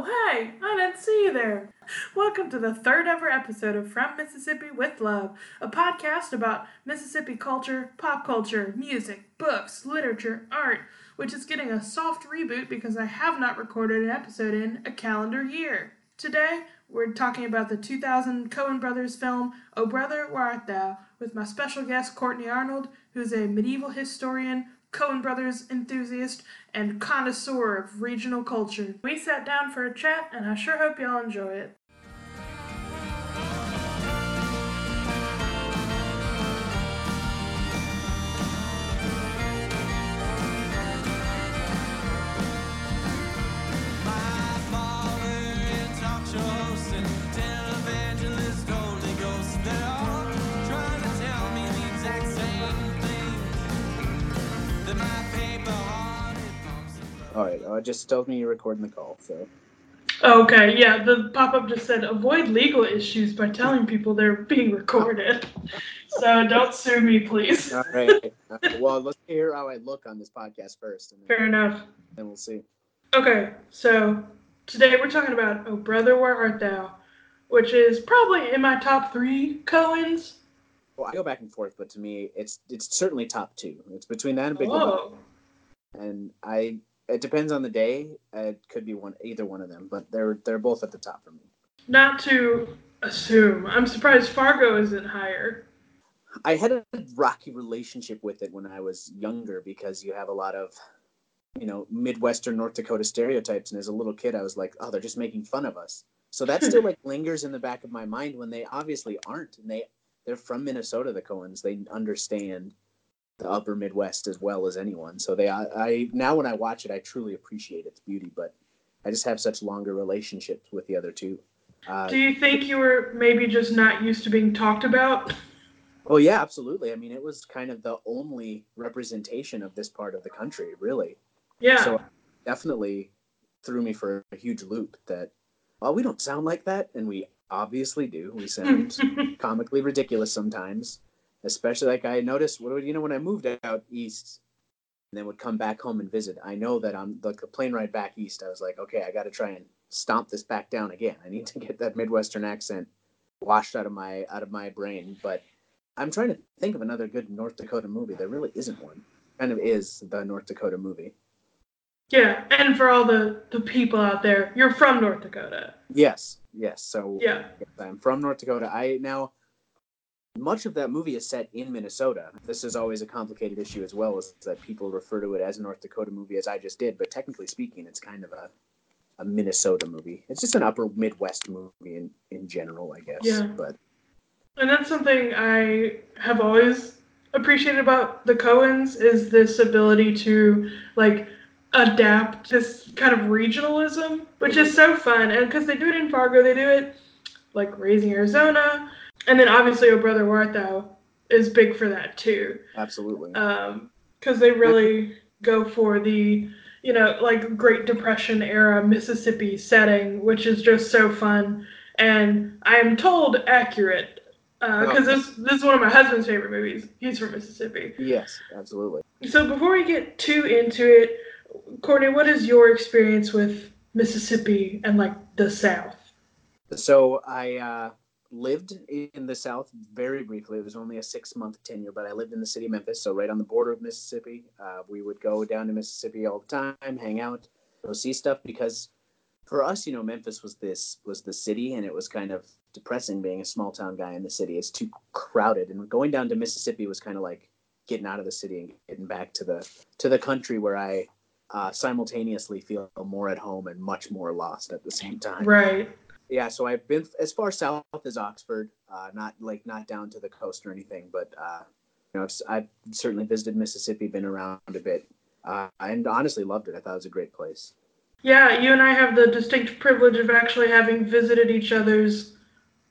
Oh, hey, I didn't see you there. Welcome to the third ever episode of From Mississippi with Love, a podcast about Mississippi culture, pop culture, music, books, literature, art, which is getting a soft reboot because I have not recorded an episode in a calendar year. Today, we're talking about the 2000 Coen Brothers film, Oh Brother, Where Art Thou, with my special guest Kortney Arnold, who's a medieval historian, Coen Brothers enthusiast, and connoisseur of regional culture. We sat down for a chat, and I sure hope y'all enjoy it. All right. Uh, it just tells me you're recording the call. So Okay, yeah, the pop up just said avoid legal issues by telling people they're being recorded. So don't sue me, please. all right. Uh, well, let's hear how I look on this podcast first, and then, Fair enough. then we'll see. Okay, so today we're talking about Oh Brother, Where Art Thou, which is probably in my top three Coens. Well, I go back and forth, but to me, it's it's certainly top two. It's between that and Big Lebowski. And I. It depends on the day. It could be one, either one of them, but they're they're both at the top for me. not to assume. I'm surprised Fargo isn't higher. I had a rocky relationship with it when I was younger because you have a lot of, you know, Midwestern North Dakota stereotypes. And as a little kid, I was like, oh, they're just making fun of us. So that still like lingers in the back of my mind when they obviously aren't. And they they're from Minnesota, the Coens. They understand the upper Midwest as well as anyone. So they I, I now when I watch it, I truly appreciate its beauty. But I just have such longer relationships with the other two. Uh, Do you think you were maybe just not used to being talked about? Oh yeah, absolutely. I mean, it was kind of the only representation of this part of the country, really. Yeah. So definitely threw me for a huge loop that well, we don't sound like that, and we obviously do. We sound comically ridiculous sometimes. Especially like I noticed, what you know, when I moved out east, and then would come back home and visit. I know that on like the plane ride back east, I was like, okay, I got to try and stomp this back down again. I need to get that Midwestern accent washed out of my out of my brain. But I'm trying to think of another good North Dakota movie. There really isn't one. Kind of is the North Dakota movie. yeah, and for all the, the people out there, you're from North Dakota. Yes, yes. So Yeah. I'm from North Dakota. I now much of that movie is set in Minnesota. This is always a complicated issue as well, is that people refer to it as a North Dakota movie, as I just did. But technically speaking, it's kind of a a Minnesota movie. It's just an upper Midwest movie in in general, I guess. Yeah. But And that's something I have always appreciated about the Coens is this ability to like adapt this kind of regionalism, which is mm-hmm. so fun. And because they do it in Fargo, they do it like Raising Arizona, and then obviously Oh Brother Where Art Thou is big for that too. absolutely. Um, because they really go for the you know like Great Depression era Mississippi setting, which is just so fun and I am told accurate because this this is one of my husband's favorite movies. He's from Mississippi. yes, absolutely. So before we get too into it, Kortney, what is your experience with Mississippi and like the South? So I uh, lived in the South very briefly. It was only a six month tenure, but I lived in the city of Memphis, so right on the border of Mississippi. Uh, we would go down to Mississippi all the time, hang out, go see stuff. Because for us, you know, Memphis was this was the city, and it was kind of depressing being a small town guy in the city. It's too crowded, and going down to Mississippi was kind of like getting out of the city and getting back to the to the country where I. Uh, simultaneously feel more at home and much more lost at the same time Right. Yeah so i've been as far south as oxford uh, not like not down to the coast or anything but uh, you know I've, I've certainly visited mississippi been around a bit uh, and honestly loved it. I thought it was a great place. Yeah, you and I have the distinct privilege of actually having visited each other's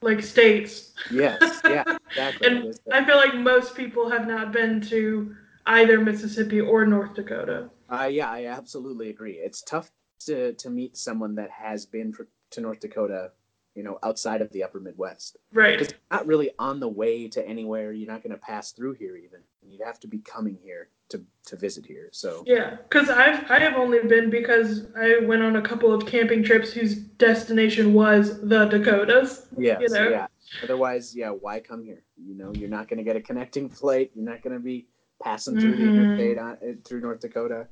like states. yes yeah exactly. And I feel like most people have not been to either Mississippi or North Dakota. uh, yeah i absolutely agree. It's tough to, to meet someone that has been for, to north dakota you know outside of the upper midwest Right. it's not really on the way to anywhere you're not going to pass through here even You'd have to be coming here to to visit here. So Yeah, because I've I have only been because I went on a couple of camping trips whose destination was the Dakotas. yes, you know? yeah. Otherwise, yeah, why come here? You know, you're not going to get a connecting flight. You're not going to be passing through the Mhm. interstate on, uh, through North Dakota.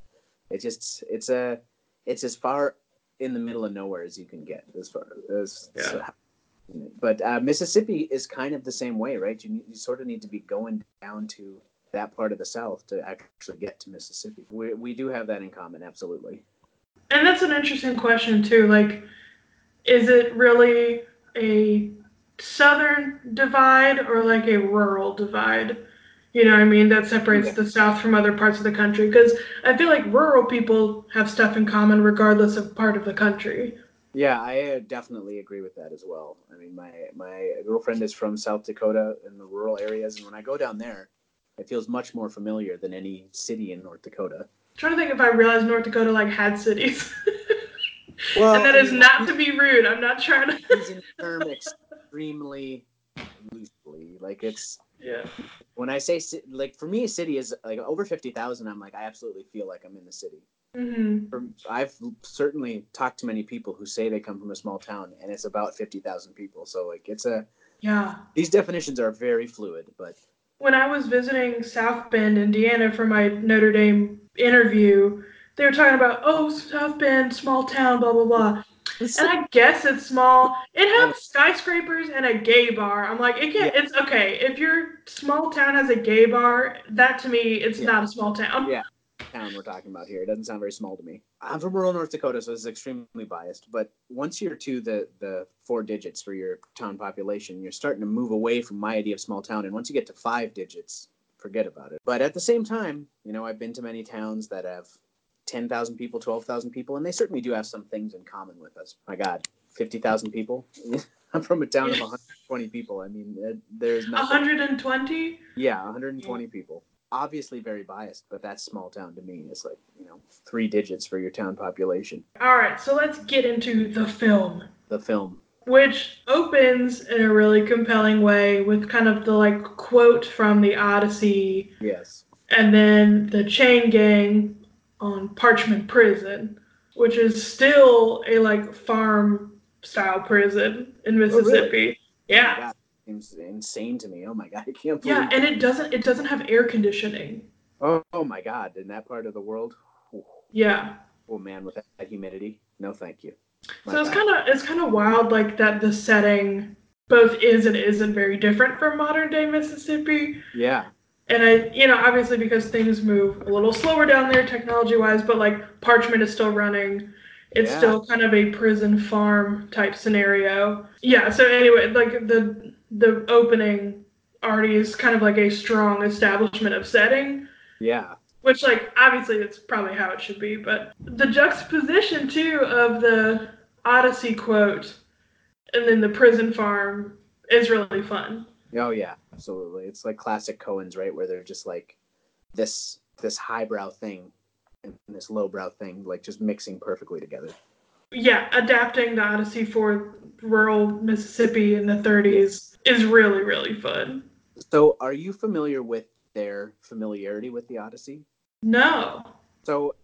It just it's a it's as far in the middle of nowhere as you can get as far as Yeah. but uh, Mississippi is kind of the same way, right? You, you sort of need to be going down to that part of the South to actually get to Mississippi. We, we do have that in common, absolutely. And that's an interesting question too. Like, is it really a southern divide or like a rural divide? You know what I mean? That separates Yeah. the South from other parts of the country. Because I feel like rural people have stuff in common regardless of part of the country. Yeah, I uh, definitely agree with that as well. I mean, my my girlfriend is from South Dakota in the rural areas, and when I go down there, it feels much more familiar than any city in North Dakota. trying to think if I realized North Dakota like had cities. Well, and that is not to be rude. I'm not trying to. using the term extremely loosely. Like it's yeah. when I say like for me, a city is like over fifty thousand. I'm like I absolutely feel like I'm in the city. hmm For, I've certainly talked to many people who say they come from a small town, and it's about fifty thousand people. So like it's a Yeah. these definitions are very fluid, but when I was visiting South Bend, Indiana for my Notre Dame interview, they were talking about, oh, South Bend, small town, blah, blah, blah. And I guess it's small. It has oh. skyscrapers and a gay bar. I'm like, it can't, it's okay. If your small town has a gay bar, that to me, it's Yeah. not a small town. Yeah. town we're talking about here. It doesn't sound very small to me. I'm from rural North Dakota, so this is extremely biased. But once you're to the the four digits for your town population, you're starting to move away from my idea of small town. And once you get to five digits, forget about it. But at the same time, you know, I've been to many towns that have ten thousand people, twelve thousand people, and they certainly do have some things in common with us. My God, fifty thousand people. I'm from a town of 120 people. I mean, uh, there's nothing. 120? Yeah, 120 people. Obviously very biased, but that's small town to me. It's like, you know, three digits for your town population. All right, so let's get into the film. The film. which opens in a really compelling way with kind of the like quote from the Odyssey Yes. and then the chain gang on Parchman Prison, which is still a like farm style prison in oh, really? Mississippi. Yeah. That seems insane to me. Oh my god, I can't believe Yeah, and it doesn't it doesn't have air conditioning. oh, oh my god, in that part of the world. Oh, Yeah. oh, man, with that humidity. No thank you. My So it's kind of it's kind of wild like that the setting both is and isn't very different from modern day Mississippi. Yeah. And I, you know, obviously because things move a little slower down there technology wise, but like Parchman is still running. It's Yeah. still kind of a prison farm type scenario. Yeah, so anyway, like the the opening already is kind of like a strong establishment of setting, Yeah. which like obviously it's probably how it should be, but the juxtaposition too of the Odyssey quote and then the prison farm is really fun. Oh yeah, absolutely. It's like classic Coen's, right? Where they're just like this this highbrow thing and this lowbrow thing, like just mixing perfectly together. yeah, adapting the Odyssey for rural Mississippi in the 30s is really, really fun. So, are you familiar with their familiarity with the Odyssey? No. So,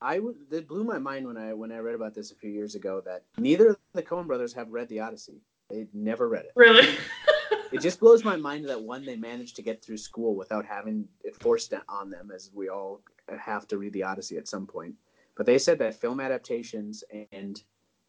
I would it blew my mind when I when I read about this a few years ago that neither of the Coen brothers have read the Odyssey. They'd never read it. Really? It just blows my mind that one they managed to get through school without having it forced on them, as we all have to read the Odyssey at some point. But they said that film adaptations and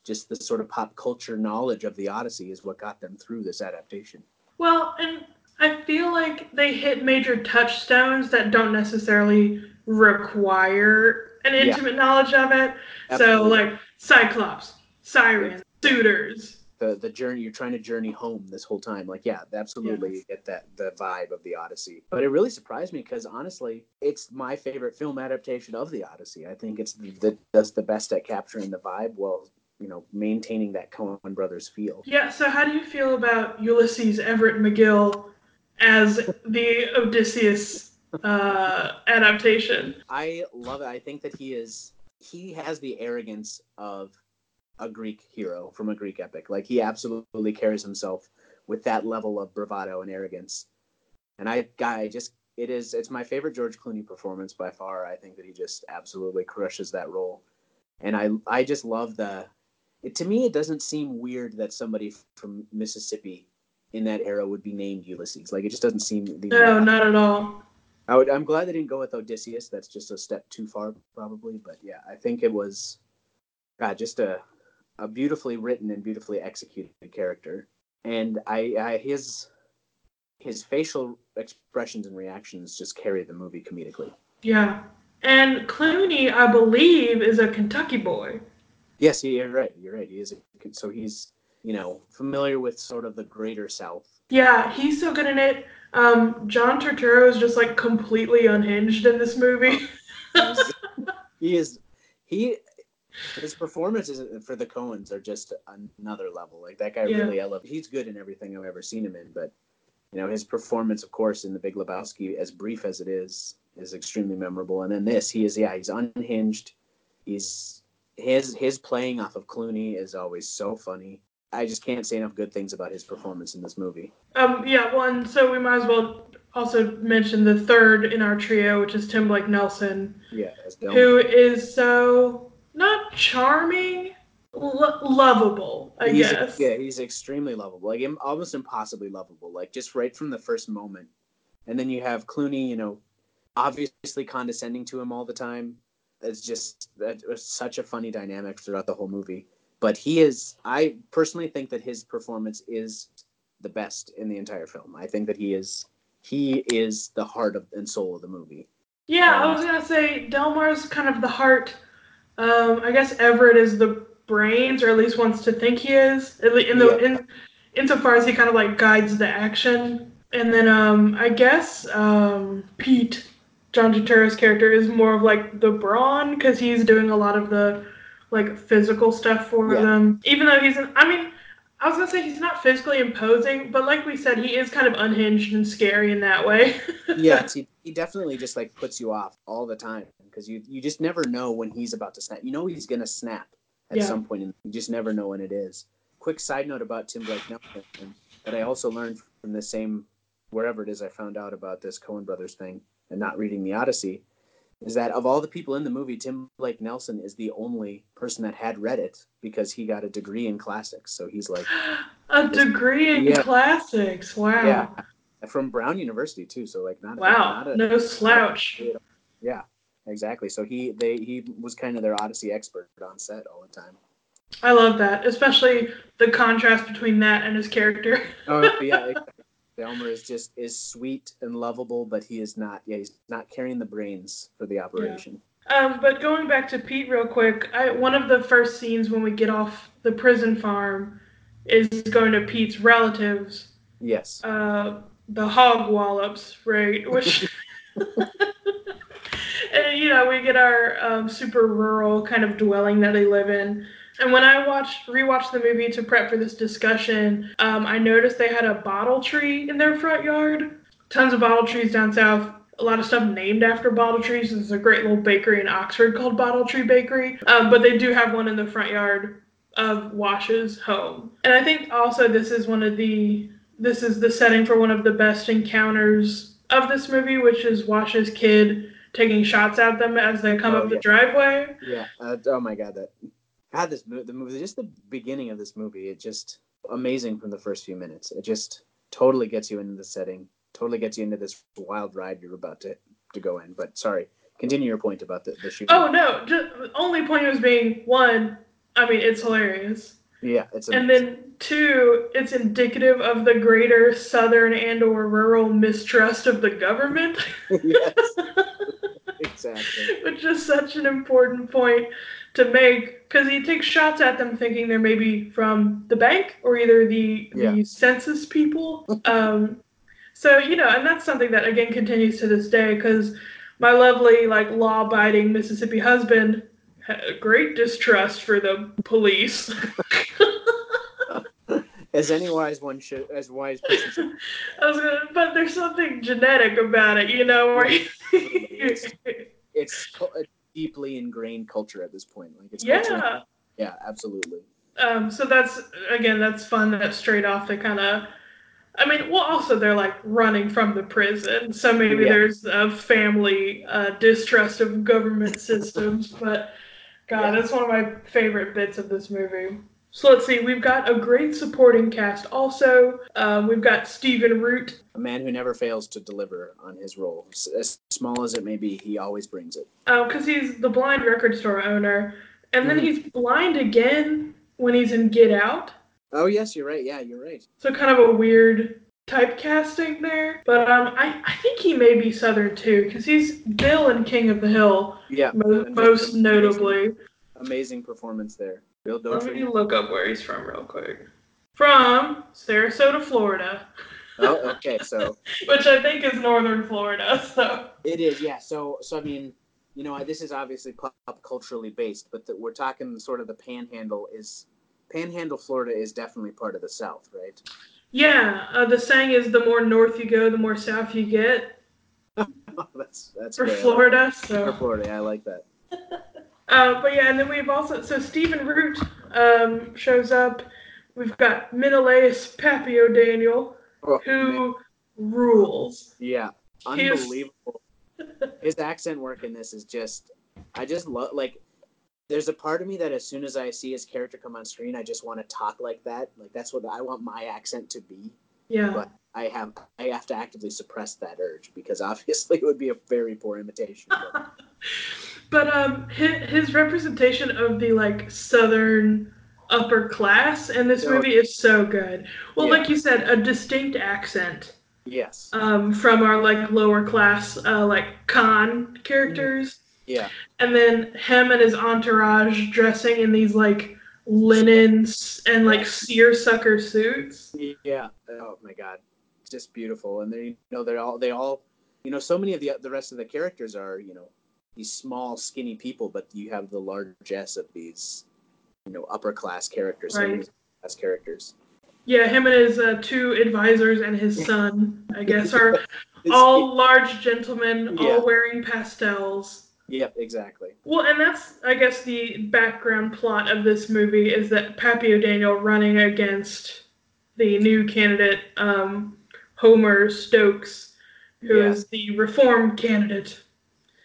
just the sort of pop culture knowledge of the Odyssey is what got them through this adaptation. well, and I feel like they hit major touchstones that don't necessarily require an Yeah. intimate knowledge of it. So, like Cyclops, Sirens, Suitors. The the journey you're trying to journey home this whole time. Like yeah absolutely you get that the vibe of the odyssey. But it really surprised me because honestly it's my favorite film adaptation of the odyssey. I think it's the does the best at capturing the vibe while you know maintaining that coen brothers feel. Yeah, so how do you feel about Ulysses Everett McGill as the Odysseus uh, adaptation? i love it. I think that he is he has the arrogance of a greek hero from a greek epic like he absolutely carries himself with that level of bravado and arrogance and i i just it is it's my favorite George Clooney performance by far. I think that he just absolutely crushes that role, and I I just love the. It, to me, it doesn't seem weird that somebody from Mississippi in that era would be named Ulysses. Like it just doesn't seem. The, No, not at all. I would, I'm glad they didn't go with Odysseus. That's just a step too far, probably. But yeah, I think it was, God, just a, a beautifully written and beautifully executed character. And I, I his, his facial expressions and reactions just carry the movie comedically. Yeah. And Clooney, I believe, is a Kentucky boy. Yes, you're right. You're right. He is. A, so he's, you know, familiar with sort of the greater South. Yeah, he's so good in it. Um, John Turturro is just like completely unhinged in this movie. he is he his performances for the Coens are just another level. Like that guy Yeah. really elevated. He's good in everything I've ever seen him in, but you know his performance, of course, in The Big Lebowski, as brief as it is, is extremely memorable. And then this, he is yeah, he's unhinged. He's his his playing off of Clooney is always so funny. I just can't say enough good things about his performance in this movie. um, yeah, well, and so we might as well also mention the third in our trio, which is Tim Blake Nelson, Yeah, who is so charming, lo- lovable, I he's, guess. Yeah, he's extremely lovable, like almost impossibly lovable, like just right from the first moment. And then you have Clooney, you know, obviously condescending to him all the time. It's just that was such a funny dynamic throughout the whole movie. But he is, I personally think that his performance is the best in the entire film. I think that he is, he is the heart of and soul of the movie. Yeah, I Um, was gonna say Delmar's kind of the heart. Um, I guess Everett is the brains, or at least wants to think he is. At least in the Yeah. in insofar as he kind of like guides the action. And then um, I guess um, Pete, John Turturro's character, is more of like the brawn because he's doing a lot of the like physical stuff for Yeah. them. Even though he's, an, I mean, I was gonna say he's not physically imposing, but like we said, he is kind of unhinged and scary in that way. yes, he, he definitely just like puts you off all the time because you you just never know when he's about to snap. You know he's gonna snap at Yeah. some point, and you just never know when it is. Quick side note about Tim Blake Nelson that I also learned from the same wherever it is I found out about this Coen Brothers thing and not reading the Odyssey is that of all the people in the movie, Tim Blake Nelson is the only person that had read it because he got a degree in classics. So he's like, A degree in Yeah. classics. Wow. yeah, from Brown University too. So like not Wow. not a, no slouch. Yeah, exactly. So he they he was kind of their Odyssey expert on set all the time. I love that, especially the contrast between that and his character. Oh yeah. Elmer is just is sweet and lovable, but he is not. Yeah, he's not carrying the brains for the operation. Um, but going back to Pete real quick, I, one of the first scenes when we get off the prison farm is going to Pete's relatives, Yes. uh, the Hogwallops, right? Which, you know, we get our um, super rural kind of dwelling that they live in. And when I watched rewatched the movie to prep for this discussion, um, I noticed they had a bottle tree in their front yard. Tons of bottle trees down south. A lot of stuff named after bottle trees. There's a great little bakery in Oxford called Bottletree Bakery. Um, but they do have one in the front yard of Wash's home. And I think also this is one of the this is the setting for one of the best encounters of this movie, which is Wash's kid taking shots at them as they come Oh, up the driveway. Yeah. Uh, oh my god, that God, this the movie, just the beginning of this movie, it just amazing from the first few minutes. It just totally gets you into the setting, totally gets you into this wild ride you're about to to go in. But sorry, continue your point about the the shooting. Oh no! Just, only point was being one. I mean, it's hilarious, yeah, it's and then two, it's indicative of the greater southern and/or rural mistrust of the government, yes, exactly. which is such an important point to make because he takes shots at them thinking they're maybe from the bank or either the Yeah. the census people. um, so you know, and that's something that again continues to this day because my lovely like law-abiding Mississippi husband had a great distrust for the police. As any wise one should, as wise person should. I was gonna, but there's something genetic about it, you know, where It's- It's a deeply ingrained culture at this point. Like it's culture- yeah. yeah, absolutely. Um, so that's again, that's fun. That straight off they kind of I mean, well, also they're like running from the prison, so maybe Yeah. there's a family uh, distrust of government systems. But God, Yeah. that's one of my favorite bits of this movie. So let's see, we've got a great supporting cast. Also, um, we've got Stephen Root. A man who never fails to deliver on his role, as small as it may be. He always brings it. Oh, because he's the blind record store owner, and then Mhm. he's blind again when he's in Get Out. Oh yes, you're right. Yeah, you're right. So kind of a weird typecasting there. But um, I, I think he may be Southern too, because he's Bill in King of the Hill, Yeah, mo- most amazing- notably. amazing performance there. Bill Let me look up where he's from real quick. From Sarasota, Florida, Oh, okay. So which I think is northern Florida. So it is. Yeah. So so I mean, you know, this is obviously pop culturally based, but the, we're talking sort of the Panhandle is. Panhandle, Florida is definitely part of the South, right? yeah, uh, the saying is the more north you go, the more south you get that's that's for. Florida. For So Florida, I like that. Uh, but yeah, and then we've also so Stephen Root um, shows up. We've got Menelaus Pappy O'Daniel, Oh, man. who rules. Yeah, unbelievable. His accent work in this is just, I just love. Like, there's a part of me that as soon as I see his character come on screen, I just want to talk like that. Like that's what I want my accent to be. Yeah, But I have I have to actively suppress that urge because obviously it would be a very poor imitation. But um, his, his representation of the like Southern upper class in this Oh. movie is so good. Well, Yeah. like you said, a distinct accent yes, um, from our like lower class uh, like con characters. yeah, and then him and his entourage dressing in these like linens and like seersucker suits. yeah. Oh my god, just beautiful. And they, you know, they're all they all, you know, so many of the the rest of the characters are, you know, these small, skinny people, but you have the largesse of these, you know, upper class characters, Right. class characters. Yeah, him and his uh, two advisors and his son, I guess, are all large gentlemen, Yeah. all wearing pastels. Yep, exactly. Well, and that's, I guess, the background plot of this movie is that Pappy O'Daniel running against the new candidate, um, Homer Stokes, who is Yeah. the reform candidate.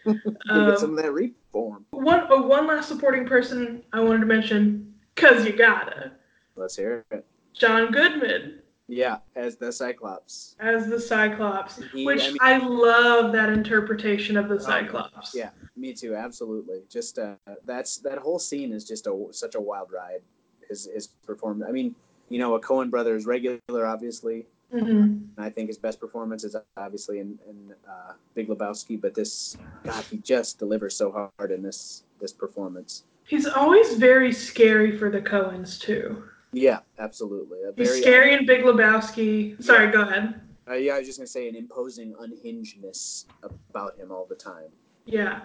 Um, get some of that reform. One oh, one last supporting person I wanted to mention, cause you gotta, Let's hear it. John Goodman Yeah, as the Cyclops. as the Cyclops, He- which I I, love that interpretation of the Oh, Cyclops. yeah. Me too, absolutely. Just uh, that's that whole scene is just a such a wild ride. His his performance. I mean, you know, a Coen brothers regular, obviously. Hmm And I think his best performance is obviously in, in uh, Big Lebowski. But this, God, he just delivers so hard in this this performance. He's always very scary for the Coens too. Yeah, absolutely. A He's very, scary in Big Lebowski. Sorry, Yeah. go ahead. Uh, yeah, I was just gonna say an imposing unhingedness about him all the time. Yeah,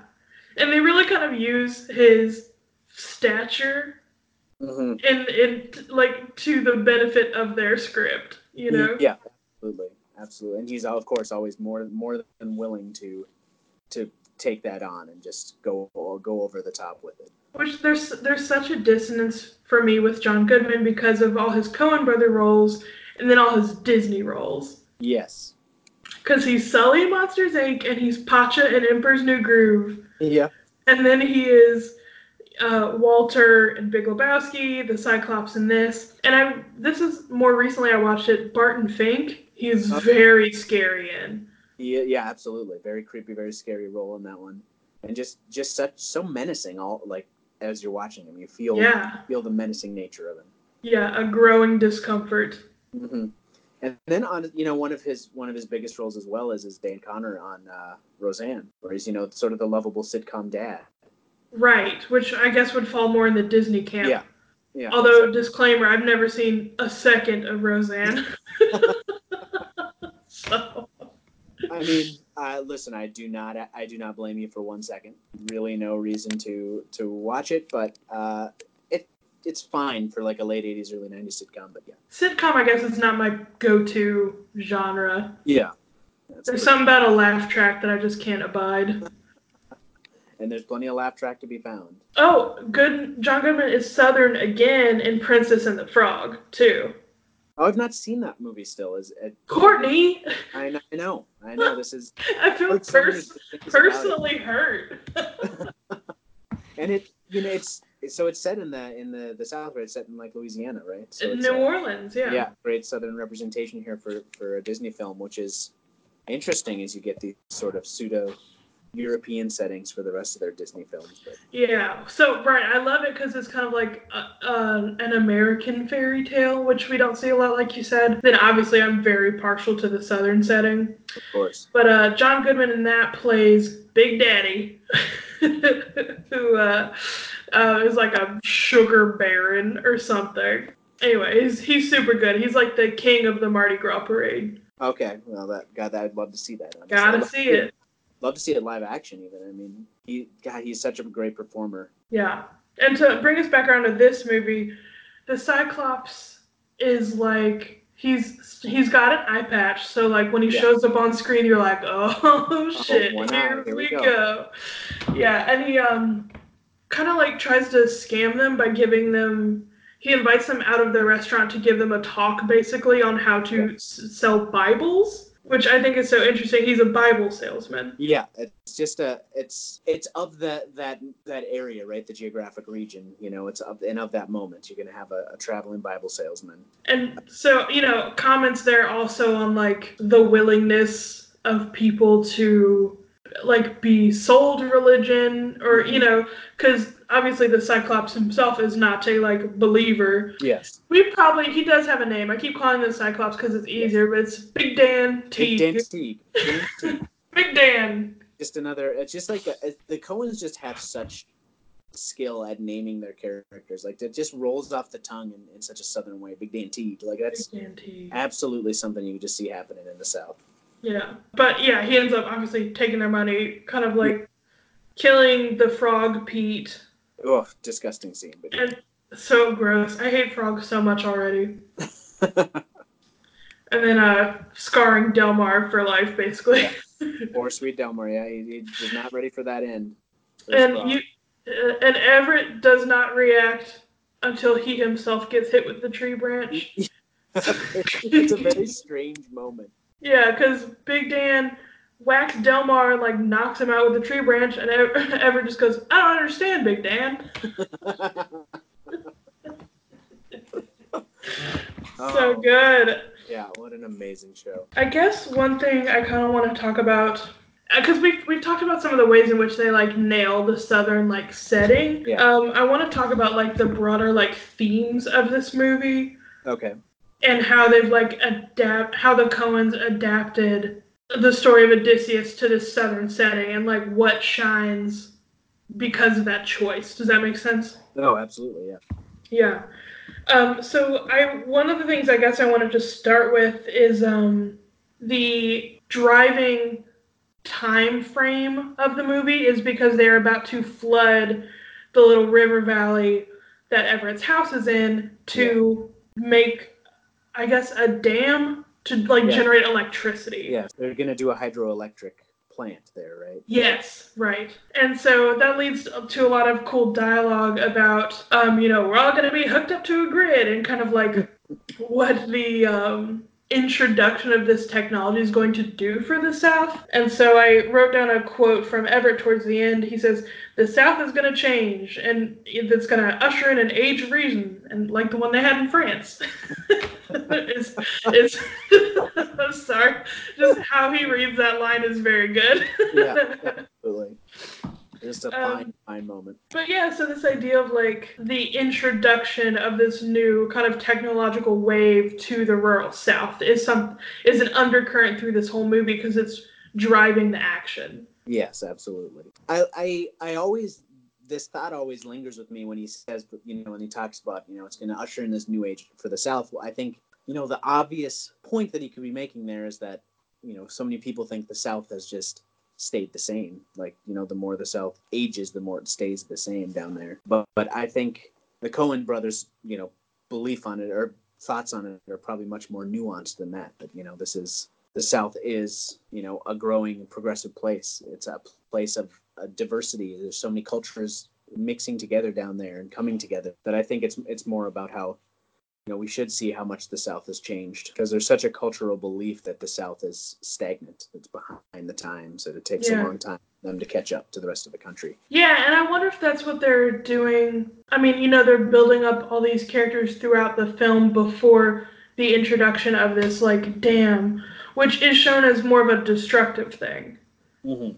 and they really kind of use his stature Mm-hmm. in in like to the benefit of their script. You know. Yeah, absolutely, absolutely. And he's of course always more more than willing to to take that on and just go go over the top with it. Which there's there's such a dissonance for me with John Goodman because of all his Coen brother roles and then all his Disney roles. Yes. Because he's Sully in Monsters Inc. and he's Pacha in Emperor's New Groove, Yeah. and then he is uh, Walter and Big Lebowski, the Cyclops in this. And I this is more recently I watched it. Barton Fink. He's Okay. very scary in. Yeah, yeah, absolutely. Very creepy, very scary role in that one, and just just such so menacing. All like as you're watching him, you feel Yeah, feel the menacing nature of him. yeah, a growing discomfort. hmm And then on you know one of his one of his biggest roles as well is is Dan Conner on uh, Roseanne, where he's you know sort of the lovable sitcom dad. Right, which I guess would fall more in the Disney camp. Yeah. Yeah. Although disclaimer, I've never seen a second of Roseanne. so I mean, uh, listen, I do not, I do not blame you for one second. Really, no reason to to watch it, but uh, it it's fine for like a late '80s, early '90s sitcom. But yeah, sitcom, I guess, is not my go-to genre. yeah. That's There's something about a laugh track that I just can't abide. and there's plenty of laugh track to be found. Oh, good. John Goodman is Southern again in Princess and the Frog too. Oh, I've not seen that movie still. Is it? Kortney, I know. I know. I know. This is I feel heard so many pers- good things about it. personally hurt. and it you know it's so it's set in the in the the south right it's set in like louisiana right so New uh, Orleans, yeah. yeah great southern representation here for for a disney film which is interesting as you get these sort of pseudo european settings for the rest of their disney films but Yeah. So right, I love it because it's kind of like a, uh, an American fairy tale, which we don't see a lot, like you said. Then obviously, I'm very partial to the southern setting. of course But uh, John Goodman in that plays Big Daddy, who uh, uh, is like a sugar baron or something. Anyway, he's, he's super good. He's like the king of the Mardi Gras parade. okay well that god i'd love to see that honestly. Gotta see it. Love to see it live action even i mean he god he's such a great performer Yeah. And to bring us back around to this movie, the Cyclops is like he's he's got an eye patch, so like when he Yeah. shows up on screen, you're like, oh shit, one here, here we we go. go. Yeah, and he um kind of like tries to scam them by giving them. He invites them out of the restaurant to give them a talk, basically on how to Yeah. s- sell Bibles, which I think is so interesting. He's a Bible salesman. yeah it's just a it's it's of the that that area right the geographic region you know it's of and of that moment you're gonna have a, a traveling bible salesman And so, you know, comments there also on like the willingness of people to like be sold religion or, you know, because obviously the Cyclops himself is not a like believer. yes We probably, he does have a name. I keep calling him the Cyclops because it's easier, but it's Big Dan Big Teague. Dan Teague. Dan Teague. Big Dan. just another it's just like a, the coens just have such skill at naming their characters like it just rolls off the tongue in, in such a southern way big dan Teague. like that's Big Dan Teague. absolutely something you just see happening in the south Yeah. But yeah, he ends up obviously taking their money, kind of like killing the frog Pete. oh disgusting scene but And so gross. I hate frogs so much already. And then uh scarring Delmar for life basically. or sweet delmar yeah he, he was not ready for that end and frog. you uh, and Everett does not react until he himself gets hit with the tree branch. it's a very strange moment Yeah, because Big Dan whacks Delmar and like knocks him out with a tree branch, and Ever- just goes, "I don't understand, Big Dan." So Oh, good. yeah what an amazing show I guess one thing I kind of want to talk about, because we've we've talked about some of the ways in which they like nail the southern like setting. Yeah. Um, I want to talk about like the broader like themes of this movie okay and how they've like adapt how the Coens adapted the story of Odysseus to this southern setting and like what shines because of that choice. Does that make sense? oh absolutely yeah Yeah. Um, so I one of the things I guess I wanted to start with is um, the driving time frame of the movie is because they're about to flood the little river valley that Everett's house is in to make I guess a dam to like Yeah. generate electricity. yeah they're gonna do a hydroelectric plant there right Yes, right. And so that leads to a lot of cool dialogue about, um, you know, we're all going to be hooked up to a grid and kind of like what the um, introduction of this technology is going to do for the South. And so I wrote down a quote from Everett towards the end. He says, The South is going to change and it's going to usher in an age of reason, and like the one they had in France. it's, it's I'm sorry. Just how he reads that line is very good. Yeah. absolutely just a Um, fine fine moment But yeah, so this idea of like the introduction of this new kind of technological wave to the rural South is some is an undercurrent through this whole movie because it's driving the action. Yes, absolutely. I, I, I always, this thought always lingers with me when he says, you know, when he talks about, you know, it's going to usher in this new age for the South. Well, I think, you know, the obvious point that he could be making there is that, you know, so many people think the South has just stayed the same. Like, you know, the more the South ages, the more it stays the same down there. But, but I think the Coen brothers, you know, belief on it or thoughts on it are probably much more nuanced than that. But you know, this is, the South is, you know, a growing progressive place. It's a place of diversity. There's so many cultures mixing together down there and coming together that I think it's it's more about how know we should see how much the South has changed because there's such a cultural belief that the South is stagnant, it's behind the times, that it takes Yeah. a long time for them to catch up to the rest of the country. Yeah, and I wonder if that's what they're doing. I mean, you know, they're building up all these characters throughout the film before the introduction of this like dam, which is shown as more of a destructive thing Mm-hmm.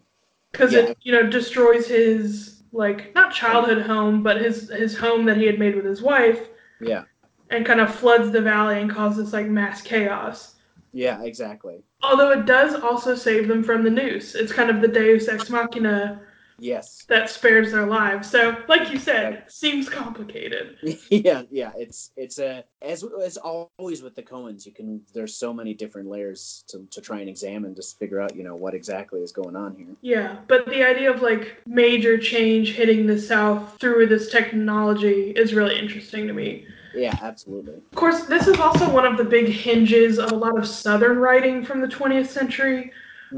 because Yeah. it you know destroys his like not childhood home, but his his home that he had made with his wife, Yeah, and kind of floods the valley and causes like mass chaos. yeah, exactly. Although it does also save them from the noose. It's kind of the Deus ex machina Yes. that spares their lives. So, like you said, seems complicated. yeah, yeah. It's it's a as as always with the Coens, you can there's so many different layers to, to try and examine just to figure out you know what exactly is going on here. Yeah, but the idea of like major change hitting the South through this technology is really interesting to me. Yeah, absolutely. Of course, this is also one of the big hinges of a lot of Southern writing from the 20th century.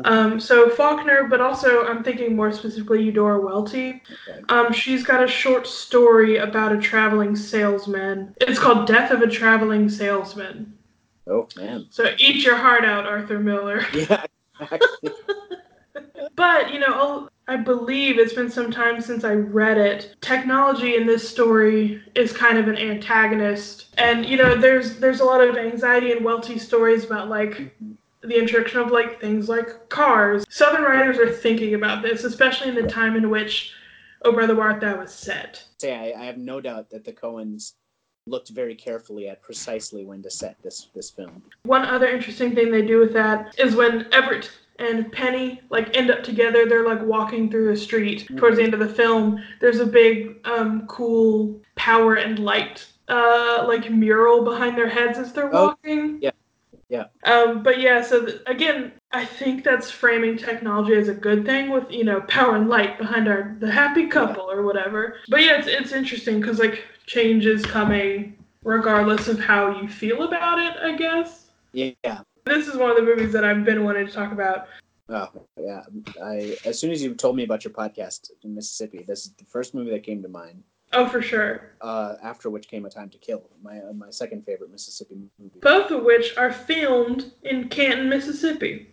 Um, so Faulkner, but also I'm thinking more specifically Eudora Welty. Okay. Um, she's got a short story about a traveling salesman. It's called Death of a Traveling Salesman. Oh man. So eat your heart out, Arthur Miller. Yeah. Exactly. But, you know, I believe it's been some time since I read it. Technology in this story is kind of an antagonist. And, you know, there's there's a lot of anxiety in Welty stories about like the introduction of like things like cars. Southern writers are thinking about this, especially in the time in which Oh Brother Where Art Thou was set. Say I, I have no doubt that the Coens looked very carefully at precisely when to set this this film. One other interesting thing they do with that is when Everett and Penny like end up together, they're like walking through a street towards the end of the film. There's a big, um, cool power and light, uh, like mural behind their heads as they're Oh, walking. yeah, yeah. Um, but yeah, so th- again, I think that's framing technology as a good thing with you know power and light behind our the happy couple or whatever. But yeah, it's it's interesting because like change is coming regardless of how you feel about it. I guess. Yeah. This is one of the movies that I've been wanting to talk about. Oh yeah. I as soon as you told me about your podcast in Mississippi, this is the first movie that came to mind. Oh, for sure. Uh, after which came A Time to Kill, my uh, my second favorite Mississippi movie. Both of which are filmed in Canton, Mississippi.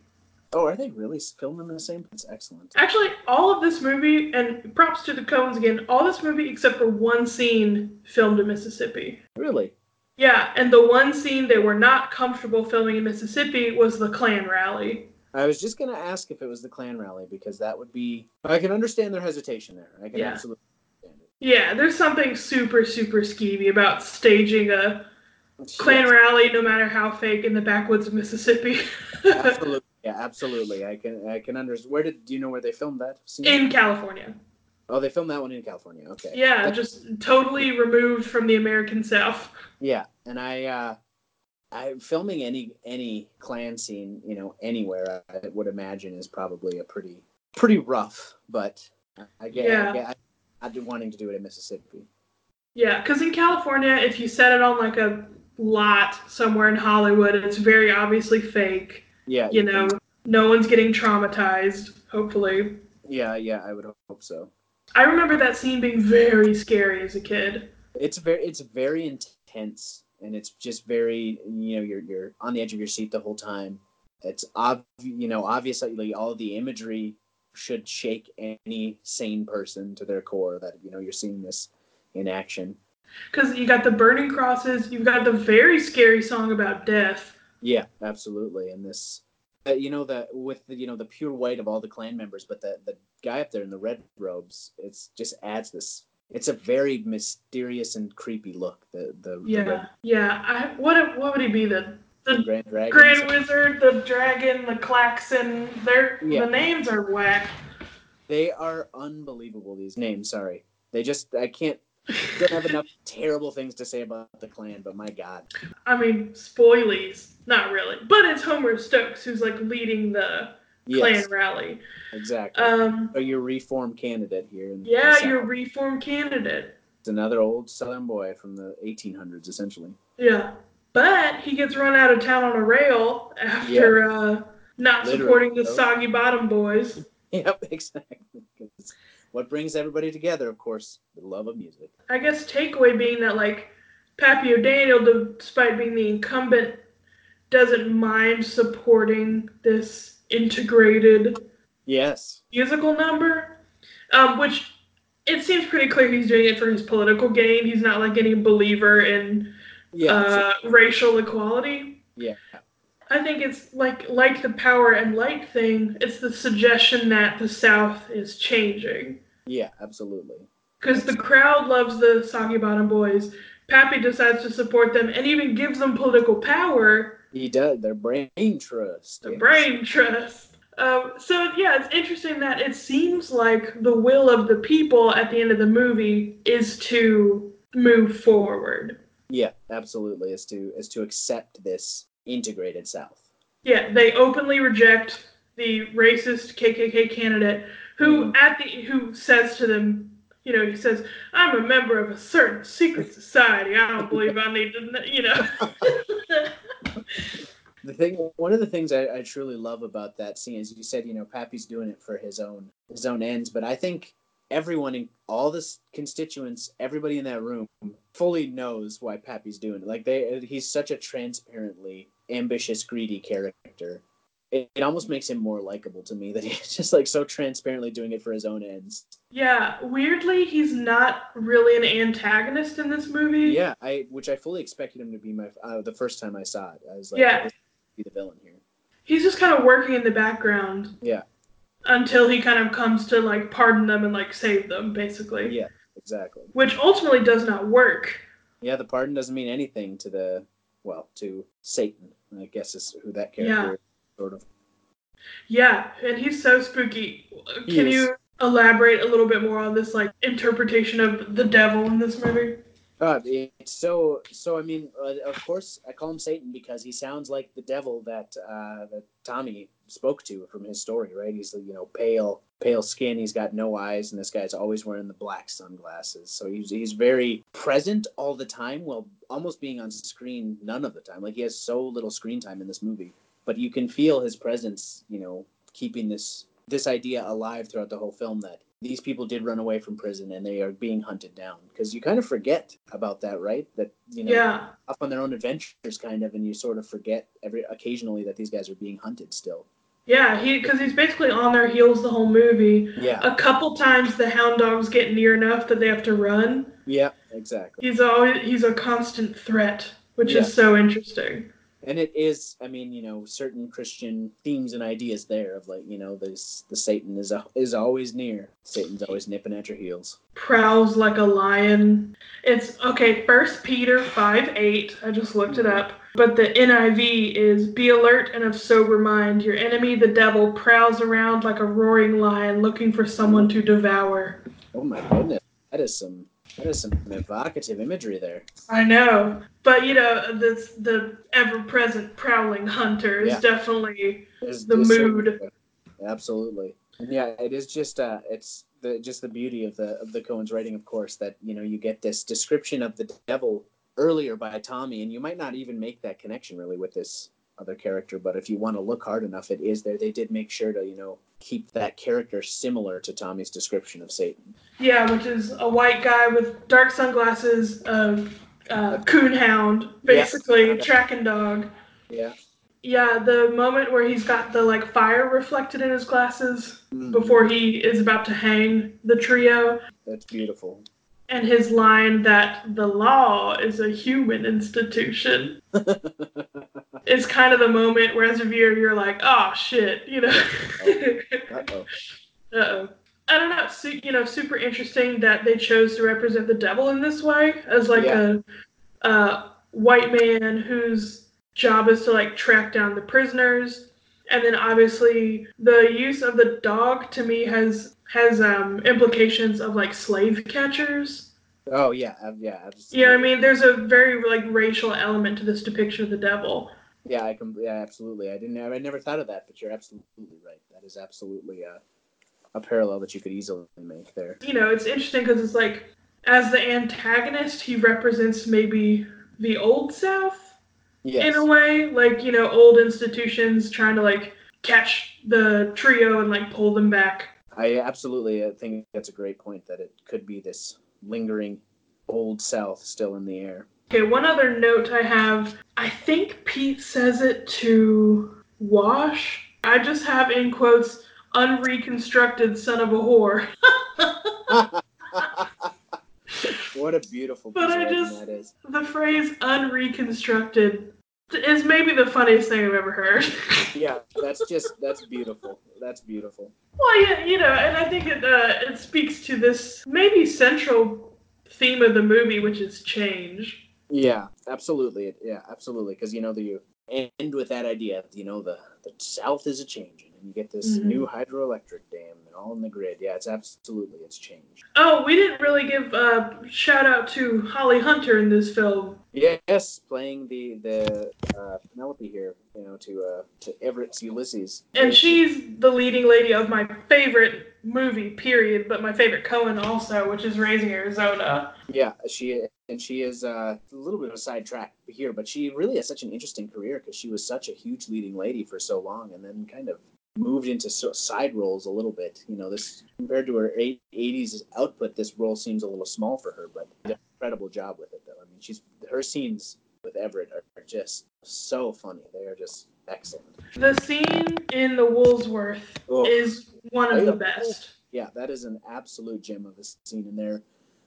Oh, are they really filming the same? That's excellent. Actually, all of this movie, and props to the Coens again, all this movie except for one scene filmed in Mississippi. Really? Yeah, and the one scene they were not comfortable filming in Mississippi was the Klan rally. I was just gonna ask if it was the Klan rally because that would be. I can understand their hesitation there. I can Yeah. absolutely Yeah, there's something super, super skeevy about staging a it. Klan Yes, rally, no matter how fake, in the backwoods of Mississippi. absolutely. Yeah, absolutely. I can. I can understand. Where did do you know where they filmed that? scene? in California. oh, they filmed that one in California. Okay. Yeah, That- just totally removed from the American South. Yeah, and I, uh, I filming any any Klan scene, you know, anywhere, I would imagine is probably a pretty pretty rough. But I get, Yeah. I get, I, I'd be wanting to do it in Mississippi. Yeah, because in California, if you set it on like a lot somewhere in Hollywood, it's very obviously fake. Yeah, You can- know, no one's getting traumatized, hopefully. Yeah, yeah, I would hope so. I remember that scene being very scary as a kid. It's very it's very intense, and it's just very you know you're you're on the edge of your seat the whole time. It's ob you know obviously all the imagery should shake any sane person to their core that you know you're seeing this in action. Because you got the burning crosses, you've got the very scary song about death. Yeah, absolutely. And this, uh, you know, that with the you know the pure white of all the Klan members, but the the guy up there in the red robes, it's just adds this. It's a very mysterious and creepy look. The the, the Yeah, red yeah. I what what would he be? The the Grand Dragon. Grand Wizard, the Dragon, the Klaxon. They're Yeah. the names are whack. They are unbelievable. These names. Sorry, they just I can't. Don't have enough terrible things to say about the Klan, but my God. I mean, spoilies. Not really. But it's Homer Stokes who's like leading the Yes, Klan rally. exactly. Um, so your reform candidate here. In yeah, your reform candidate. It's another old Southern boy from the 1800s, essentially. Yeah. But he gets run out of town on a rail after uh, not Literally, supporting the though. Soggy Bottom Boys. Yep, exactly. What brings everybody together, of course, the love of music. I guess takeaway being that like Pappy O'Daniel, despite being the incumbent, doesn't mind supporting this integrated Yes. musical number, um, which it seems pretty clear he's doing it for his political gain. He's not like any believer in Yeah. uh, racial equality. yeah. I think it's like like the power and light thing. It's the suggestion that the South is changing Yeah. Absolutely. because the crowd loves the Soggy Bottom Boys. Pappy decides to support them and even gives them political power. He does. Their brain trust. The yes. brain trust. Um, so yeah, it's interesting that it seems like the will of the people at the end of the movie is to move forward. Absolutely. Is to is to accept this integrated South. Yeah, they openly reject the racist KKK candidate who Mhm. at the who says to them, you know, he says, "I'm a member of a certain secret society. I don't believe I need to, kn-" you know." The thing, one of the things I, I truly love about that scene is you said, you know, Pappy's doing it for his own his own ends, but I think everyone in all the constituents, everybody in that room, fully knows why Pappy's doing it. Like they, he's such a transparently ambitious, greedy character. It, it almost makes him more likable to me that he's just like so transparently doing it for his own ends. yeah, weirdly, he's not really an antagonist in this movie. Yeah, I which I fully expected him to be my uh, the first time I saw it. I was like, Yeah. be the villain here. He's just kind of working in the background. Yeah. Until he kind of comes to like pardon them and like save them, basically. Yeah, exactly. Which ultimately does not work. Yeah, the pardon doesn't mean anything to the well to Satan. I guess is who that character Yeah. is, sort of. Yeah, and he's so spooky. Can you elaborate a little bit more on this like interpretation of the devil in this movie? God, it's so so. I mean, uh, of course, I call him Satan because he sounds like the devil that uh, that Tommy spoke to from his story, right? He's you know pale, pale skin. He's got no eyes, and this guy's always wearing the black sunglasses. So he's he's very present all the time, while almost being on screen none of the time. Like he has so little screen time in this movie, but you can feel his presence. You know, keeping this this idea alive throughout the whole film that these people did run away from prison and they are being hunted down because you kind of forget about that right that you know Yeah. off on their own adventures kind of and you sort of forget every occasionally that these guys are being hunted still Yeah, he because he's basically on their heels the whole movie. yeah A couple times the hound dogs get near enough that they have to run. yeah exactly He's always he's a constant threat, which Yeah. is so interesting. and it is i mean you know certain christian themes and ideas there of like you know this the satan is a, is always near satan's always nipping at your heels Prowls like a lion. It's okay, first Peter five eight. I just looked it mm-hmm. up. But the NIV is be alert and of sober mind. Your enemy, the devil, prowls around like a roaring lion looking for someone to devour. oh my goodness that is some that is some evocative imagery there I know. But you know, this the ever present prowling hunter is Yeah. definitely There's- The certain- mood. absolutely and yeah it is just uh it's the just the beauty of the of the Coen's writing of course that you know you get this description of the devil earlier by tommy and you might not even make that connection really with this other character but if you want to look hard enough it is there they did make sure to you know keep that character similar to tommy's description of satan Yeah, which is a white guy with dark sunglasses, a uh, coonhound, basically Yeah. tracking dog. yeah Yeah, the moment where he's got the like fire reflected in his glasses Mhm. before he is about to hang the trio, that's beautiful and his line that the law is a human institution is kind of the moment where as a viewer you're like, oh shit, you know. Uh-oh. Uh-oh. I don't know. Su- you know, super interesting that they chose to represent the devil in this way as like Yeah. a, a white man whose job is to like track down the prisoners, and then obviously the use of the dog to me has has um, implications of like slave catchers. oh yeah uh, yeah absolutely. What I mean? There's a very like racial element to this depiction of the devil. Yeah, I can. Yeah, absolutely. I didn't. I never thought of that, but you're absolutely right. That is absolutely a, a parallel that you could easily make there. you know, it's interesting because it's like, as the antagonist, he represents maybe the old South Yes. in a way, like you know, old institutions trying to like catch the trio and like pull them back. I absolutely uh, think that's a great point. That it could be this lingering old South still in the air. Okay, one other note I have. I think Pete says it to Wash. I just have in quotes unreconstructed son of a whore. what a beautiful But I just- that is. the phrase unreconstructed is maybe the funniest thing I've ever heard. Yeah, that's just that's beautiful. That's beautiful. well, yeah, you know, and I think it uh, it speaks to this maybe central theme of the movie, which is change. Yeah, absolutely. Yeah, absolutely. Because you know the you end with that idea. You know the the South is a changing, and you get this Mhm. new hydroelectric dam and all in the grid. Yeah, it's absolutely it's changed. Oh, we didn't really give a shout out to Holly Hunter in this film. Yes, playing the the uh, Penelope here. You know to uh, to Everett's Ulysses. And she's the leading lady of my favorite movie, period, but my favorite Coen also, which is Raising Arizona. Yeah, she and she is uh, a little bit of a sidetrack here, but she really has such an interesting career because she was such a huge leading lady for so long, and then kind of moved into side roles a little bit. You know, this compared to her 80s output, this role seems a little small for her, but an incredible job with it. Though I mean, she's her scenes with Everett are, just so funny. They are just excellent. The scene in the Woolworths Oh. is one of the best. Yeah, that is an absolute gem of a scene, and their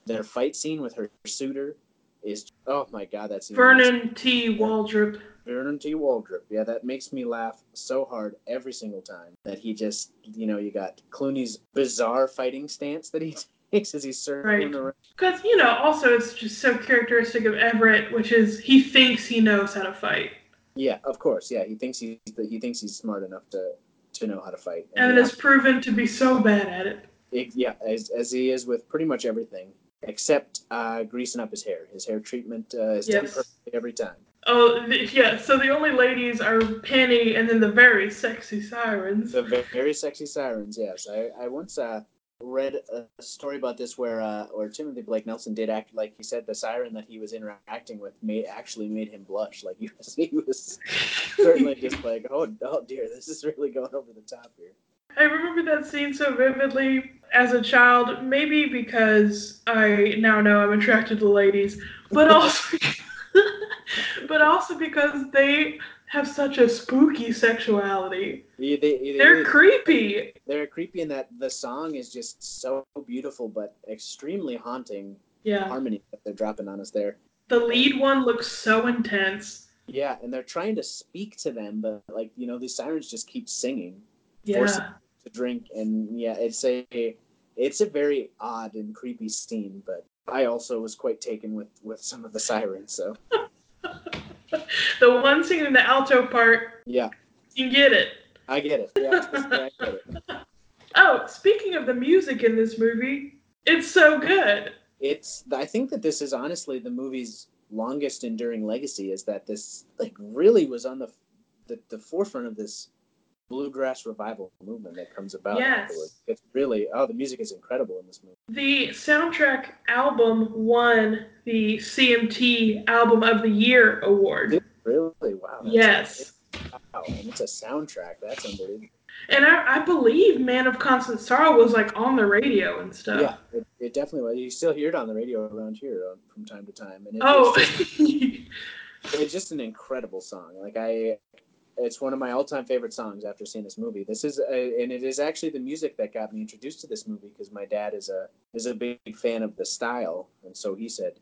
their fight scene with her suitor is oh my god, that's Vernon T. Waldrop. Vernon T. Waldrop. Yeah, that makes me laugh so hard every single time that he just, you know, you got Clooney's bizarre fighting stance that he takes as he's circling Right. Because, you know, also it's just so characteristic of Everett, which is he thinks he knows how to fight. Yeah, of course. Yeah, he thinks he's he thinks he's smart enough to to know how to fight. And yeah, is proven to be so bad at it. it- yeah, as as he is with pretty much everything except uh, greasing up his hair. His hair treatment uh, is done perfectly every time. Oh, yeah, so the only ladies are Penny and then the very sexy sirens. The ve- very sexy sirens. Yes, I, I once uh, read a story about this where uh, where Timothy Blake Nelson did act like he said the siren that he was interacting with made actually made him blush. Like he was, he was certainly just like, oh, oh dear, this is really going over the top here. I remember that scene so vividly as a child, maybe because I now know I'm attracted to ladies, but also but also because they have such a spooky sexuality. They, they, they They're really- creepy. they're creepy in that the song is just so beautiful but extremely haunting Yeah. harmony that they're dropping on us there. The lead one looks so intense. Yeah, and they're trying to speak to them, but like you know, these sirens just keep singing. Yeah. To drink and yeah it's a it's a very odd and creepy scene but i also was quite taken with with some of the sirens so The one scene in the alto part, yeah you get it. i get it yeah, yeah, I get it. Oh, speaking of the music in this movie, it's so good. it's i think that this is honestly the movie's longest enduring legacy is that this like really was on the the, the forefront of this bluegrass revival movement that comes about Yes. it's really oh the music is incredible in this movie The soundtrack album won the CMT Album of the Year award. really wow Yes. wow and it's a soundtrack that's unbelievable And I, I believe Man of Constant Sorrow was like on the radio and stuff. Yeah, it, it definitely was. You still hear it on the radio around here uh, from time to time, and it, Oh, it's, just, it's just an incredible song. Like I, it's one of my all-time favorite songs after seeing this movie. This is, a, and it is actually the music that got me introduced to this movie because my dad is a is a big fan of the style, and so he said,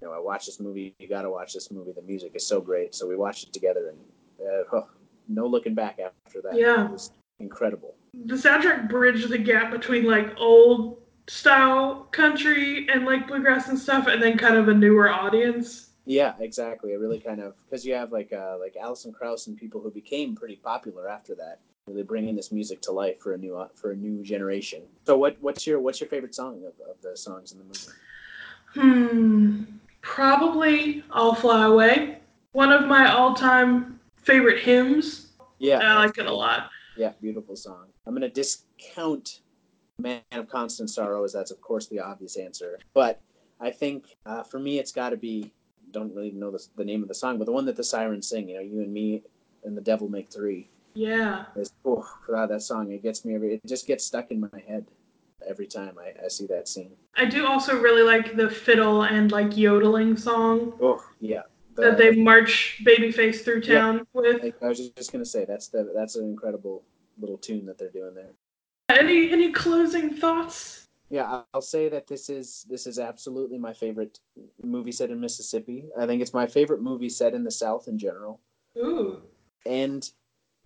you know, I watched this movie. You got to watch this movie. The music is so great. So we watched it together, and uh, oh, no looking back after that. Yeah. it was incredible. the soundtrack bridged the gap between like old style country and like bluegrass and stuff, and then kind of a newer audience. Yeah, exactly. It really kind of because you have like uh, like Alison Krauss and people who became pretty popular after that, really bringing this music to life for a new uh, for a new generation. So what what's your what's your favorite song of, of the songs in the movie? Hmm. Probably I'll Fly Away. One of my all time favorite hymns. Yeah, I like it a lot. yeah, beautiful song. I'm gonna discount "Man of Constant Sorrow" as that's of course the obvious answer, but I think uh, for me it's got to be don't really know the, the name of the song, but the one that the sirens sing. You know, you and me and the devil make three. Yeah. It's, oh, God, that song it gets me every. It just gets stuck in my head. every time I, I see that scene. I do also really like the fiddle and like yodeling song Oh yeah. The- that they march Babyface through Yeah. town with. I, I was just gonna say that's the that's an incredible little tune that they're doing there. Any any closing thoughts? Yeah, I'll say that this is this is absolutely my favorite movie set in Mississippi. I think it's my favorite movie set in the South in general, Ooh. and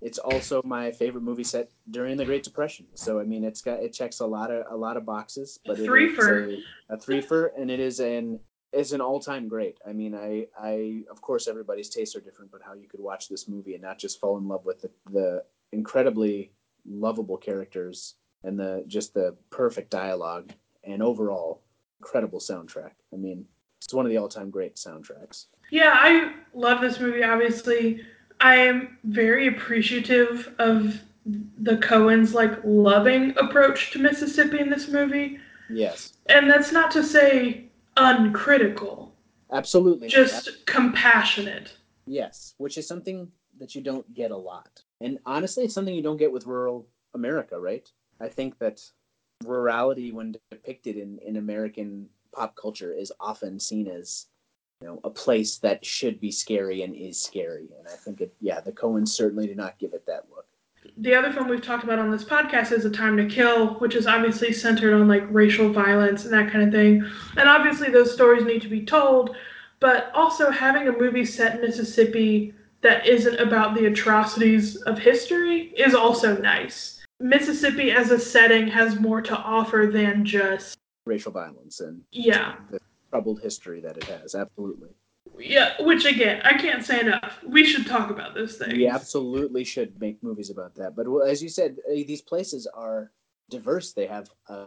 it's also my favorite movie set during the Great Depression. So I mean, it's got it checks a lot of a lot of boxes, but it Threefer. a, a threefer, and it is an is an all time great. I mean, I I of course everybody's tastes are different, but how you could watch this movie and not just fall in love with the, the incredibly lovable characters and the just the perfect dialogue and overall incredible soundtrack. I mean, it's one of the all time great soundtracks. Yeah, I love this movie. Obviously, I am very appreciative of the Coens' like loving approach to Mississippi in this movie, Yes, and that's not to say uncritical, absolutely. just compassionate. Yes, which is something that you don't get a lot. And honestly, it's something you don't get with rural America, right? I think that rurality, when depicted in, in American pop culture, is often seen as, you know, a place that should be scary and is scary. And I think it, yeah, the Coens certainly did not give it that look. The other film we've talked about on this podcast is A Time to Kill, which is obviously centered on like racial violence and that kind of thing. And obviously, those stories need to be told, but also having a movie set in Mississippi that isn't about the atrocities of history is also nice. Mississippi as a setting has more to offer than just, Racial violence and yeah. the troubled history that it has. Absolutely. Yeah, which again, I can't say enough. We should talk about those things. We absolutely should make movies about that. But as you said, uh, these places are diverse. They have a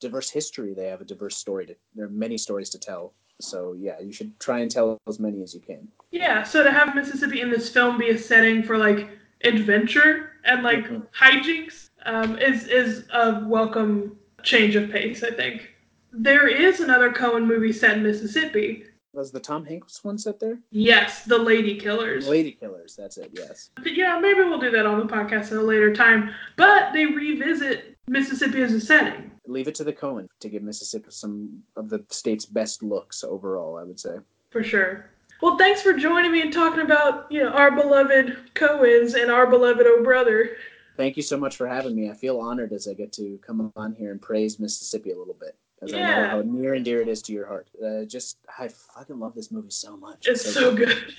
diverse history. They have a diverse story. To, there are many stories to tell. So yeah, you should try and tell as many as you can. Yeah, so to have Mississippi in this film be a setting for like adventure and like Mhm. hijinks um, is is a welcome change of pace. I think there is another Coen movie set in Mississippi. Was the Tom Hanks one set there? Yes, The Lady Killers. Ladykillers. That's it. Yes. But yeah, maybe we'll do that on the podcast at a later time. But they revisit Mississippi as a setting. Leave it to the Coen to give Mississippi some of the state's best looks overall. I would say. For sure. Well, thanks for joining me and talking about you know our beloved Coens and our beloved O Brother. Thank you so much for having me. I feel honored as I get to come on here and praise Mississippi a little bit. Because I know Yeah. how near and dear it is to your heart. Uh, just, I fucking love this movie so much. It's so good. My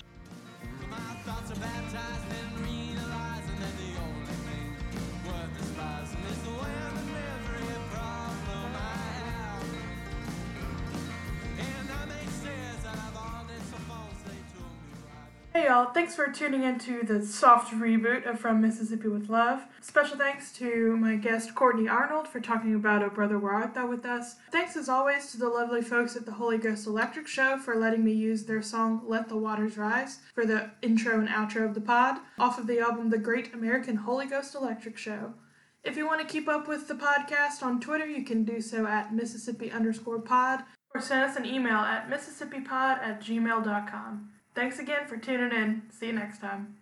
Hey y'all, thanks for tuning into the soft reboot of From Mississippi with Love. Special thanks to my guest Kortney Arnold for talking about Oh Brother Where Art Thou with us. Thanks as always to the lovely folks at the Holy Ghost Electric Show for letting me use their song Let the Waters Rise for the intro and outro of the pod off of the album The Great American Holy Ghost Electric Show. If you want to keep up with the podcast on Twitter, you can do so at Mississippi underscore pod or send us an email at mississippi pod at gmail.com. Thanks again for tuning in. See you next time.